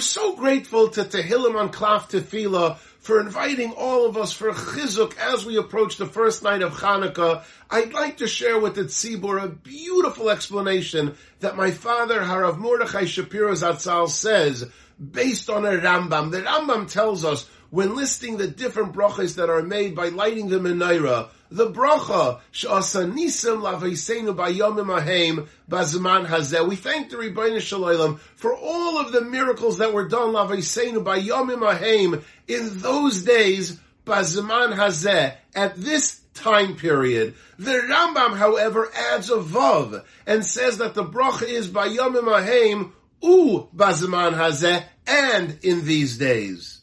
We're so grateful to Tehillim on Klaf Tefillah for inviting all of us for Chizuk as we approach the first night of Hanukkah. I'd like to share with the Tzibur a beautiful explanation that my father, Harav Mordechai Shapiro Zatzal says, based on a Rambam. The Rambam tells us when listing the different brachas that are made by lighting the menorah, the bracha she'asa nisim laveisenu bayomim ahem bazman hazeh. We thank the Ribbono Shel Olam for all of the miracles that were done laveisenu bayomim ahem in those days bazman hazeh at this time period. The Rambam, however, adds a vav and says that the bracha is bayomim ahem u bazman hazeh and in these days.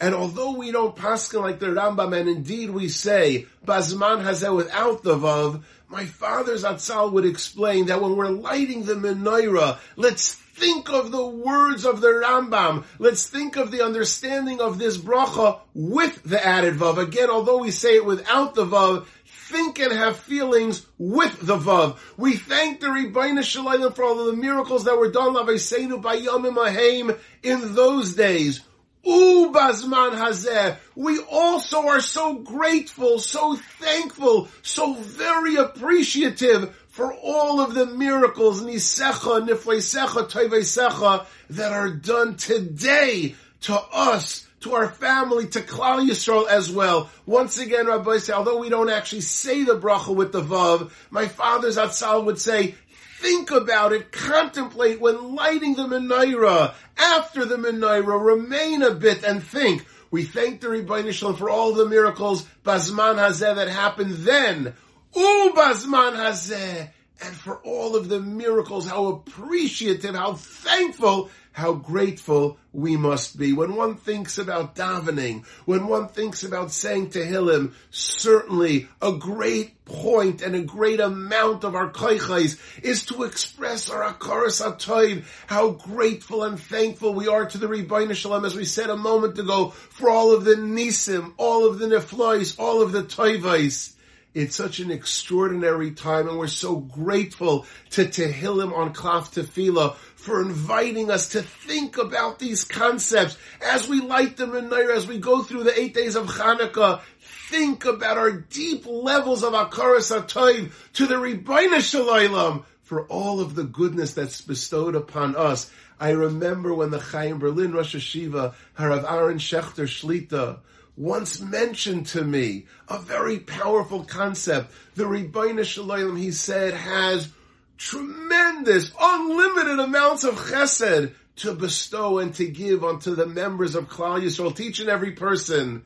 And although we don't paskin like the Rambam, and indeed we say Bazman Hazeh without the Vav, my father Zatzal would explain that when we're lighting the menorah, let's think of the words of the Rambam. Let's think of the understanding of this bracha with the added Vav. Again, although we say it without the Vav, think and have feelings with the Vav. We thank the Ribbono Shel Olam for all of the miracles that were done, Lavaiseinu by Yomim Ahaim, in those days. Ubazman Hazeh. We also are so grateful, so thankful, so very appreciative for all of the miracles, Nisecha, Nifleisecha, Toivesecha, that are done today to us, to our family, to Klal Yisrael as well. Once again, Rabbi say, although we don't actually say the bracha with the Vav, my father Zatzal would say, think about it, contemplate when lighting the menorah, after the menorah, remain a bit and think. We thank the Ribbono Shel Olam for all the miracles, Bazman Hazeh, that happened then. Ooh, Bazman Hazeh! And for all of the miracles, how appreciative, how thankful how grateful we must be. When one thinks about davening, when one thinks about saying Tehillim, certainly a great point and a great amount of our koichais is to express our akaras atoiv, how grateful and thankful we are to the Ribbono Shel Olam, as we said a moment ago, for all of the nisim, all of the neflois, all of the toivais. It's such an extraordinary time and we're so grateful to Tehillim on Klaf Tefillah for inviting us to think about these concepts as we light the menorah, as we go through the eight days of Hanukkah. Think about our deep levels of Akaras Atoiv to the Ribbono Shel Olam for all of the goodness that's bestowed upon us. I remember when the Chaim Berlin Rosh HaYeshiva, Harav Aaron Schechter Shlita, once mentioned to me a very powerful concept. The Ribbono Shel Olam, he said, has tremendous, unlimited amounts of chesed to bestow and to give unto the members of Klal Yisrael, each and every person.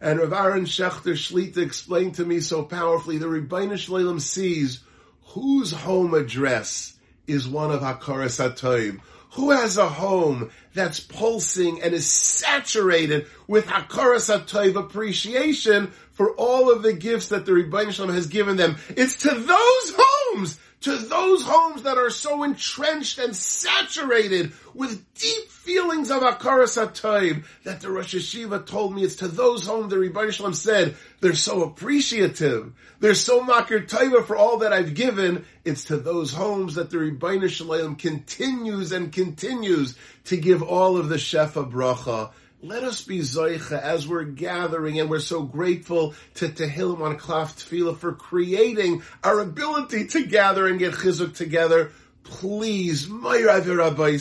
And Rav Aaron Schechter Shlita explained to me so powerfully, the Ribbono Shel Olam sees whose home address is one of Hakaras HaToiv. Who has a home that's pulsing and is saturated with Hakaras HaToiv appreciation for all of the gifts that the Ribbono Shel Olam has given them? It's to those homes to those homes that are so entrenched and saturated with deep feelings of Akaras HaToiv that the Rosh HaYeshiva told me it's to those homes the Rebbe Shalom said they're so appreciative. They're so makir taiva for all that I've given. It's to those homes that the Rebbe Shalom continues and continues to give all of the Shefa bracha let us be Zoicha as we're gathering and we're so grateful to Tehillim on Klaf Tefillah for creating our ability to gather and get Chizuk together. Please, Rabbi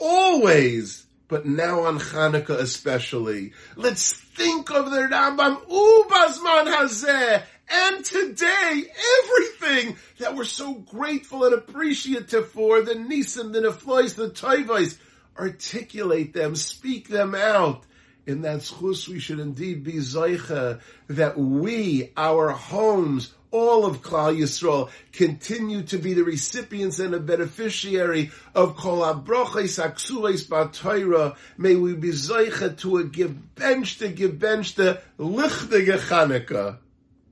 always, but now on Hanukkah especially, let's think of the Rambam Ubazman Hazeh and today, everything that we're so grateful and appreciative for, the Nisim, the Neflois, the Toivais, articulate them, speak them out. In that zchus, we should indeed be zoicha that we, our homes, all of Klal Yisrael continue to be the recipients and the beneficiary of Kol Abroches Aksules B'Torah. May we be zoicha to a give bench to give bench to lichtige Chanukah.